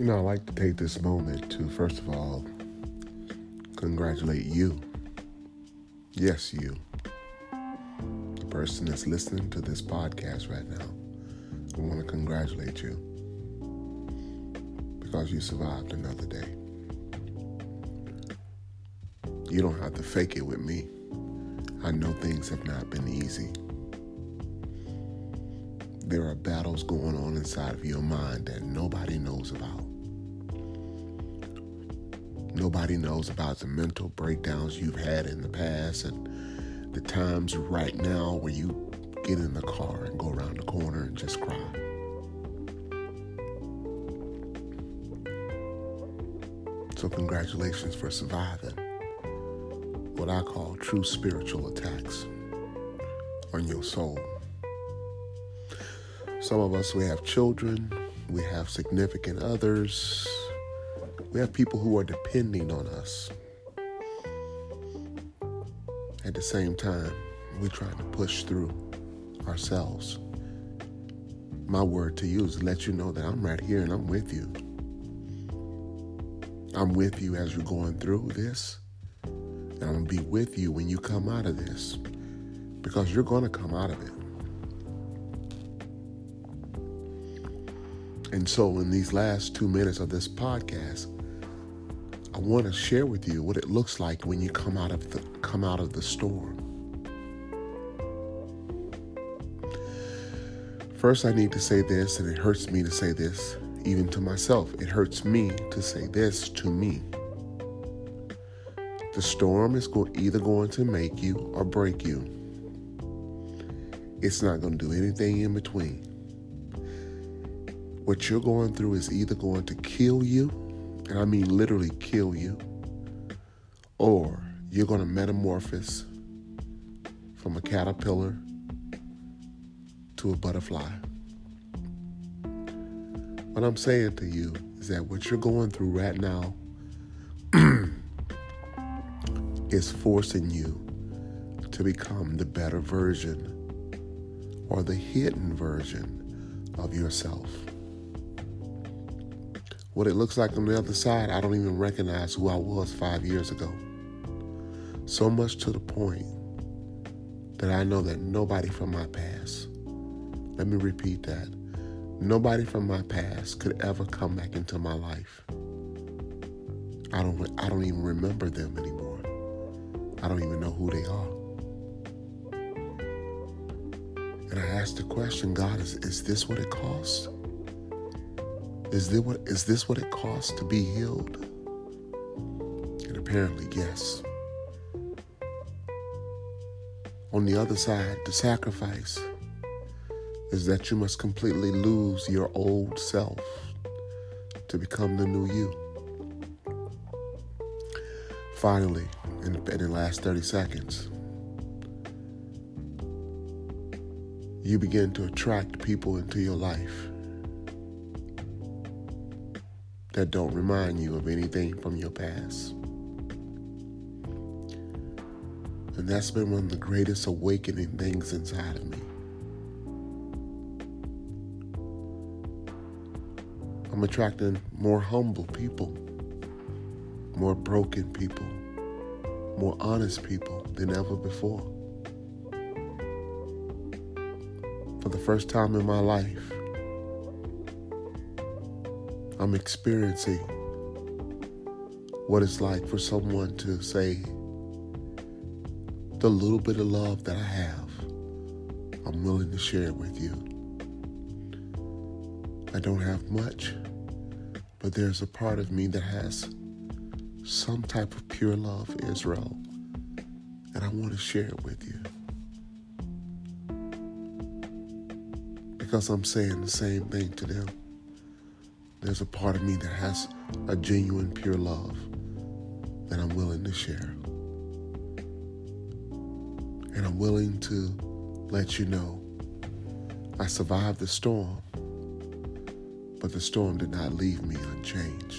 You know, I'd like to take this moment to, first of all, congratulate you. Yes, you. The person that's listening to this podcast right now. I want to congratulate you because you survived another day. You don't have to fake it with me. I know things have not been easy. There are battles going on inside of your mind that nobody knows about. Nobody knows about the mental breakdowns you've had in the past and the times right now where you get in the car and go around the corner and just cry. So, congratulations for surviving what I call true spiritual attacks on your soul. Some of us, we have children, we have significant others, we have people who are depending on us. At the same time, we're trying to push through ourselves. My word to you is let you know that I'm right here and I'm with you. I'm with you as you're going through this. And I'm going to be with you when you come out of this because you're going to come out of it. And so, in these last two minutes of this podcast, I want to share with you what it looks like when you come out of the come out of the storm. First, I need to say this, and it hurts me to say this, even to myself. It hurts me to say this to me. The storm is either going to make you or break you. It's not going to do anything in between. What you're going through is either going to kill you and I mean literally kill you, or you're going to metamorphose from a caterpillar to a butterfly. What I'm saying to you is that what you're going through right now is forcing you to become the better version or the hidden version of yourself. What it looks like on the other side, I don't even recognize who I was five years ago. So much to the point that I know that nobody from my past, let me repeat that, nobody from my past could ever come back into my life. I don't, I don't even remember them anymore. I don't even know who they are. And I asked the question, God, is, is this what it costs? Is this what is this what it costs to be healed? And apparently, yes. On the other side, the sacrifice is that you must completely lose your old self to become the new you. Finally, in, in the last 30 seconds, you begin to attract people into your life that don't remind you of anything from your past. And that's been one of the greatest awakening things inside of me. I'm attracting more humble people, more broken people, more honest people than ever before. For the first time in my life, I'm experiencing what it's like for someone to say, the little bit of love that I have, I'm willing to share it with you. I don't have much, but there's a part of me that has some type of pure love is real, and I want to share it with you. Because I'm saying the same thing to them there's a part of me that has a genuine, pure love that I'm willing to share. And I'm willing to let you know I survived the storm, but the storm did not leave me unchanged.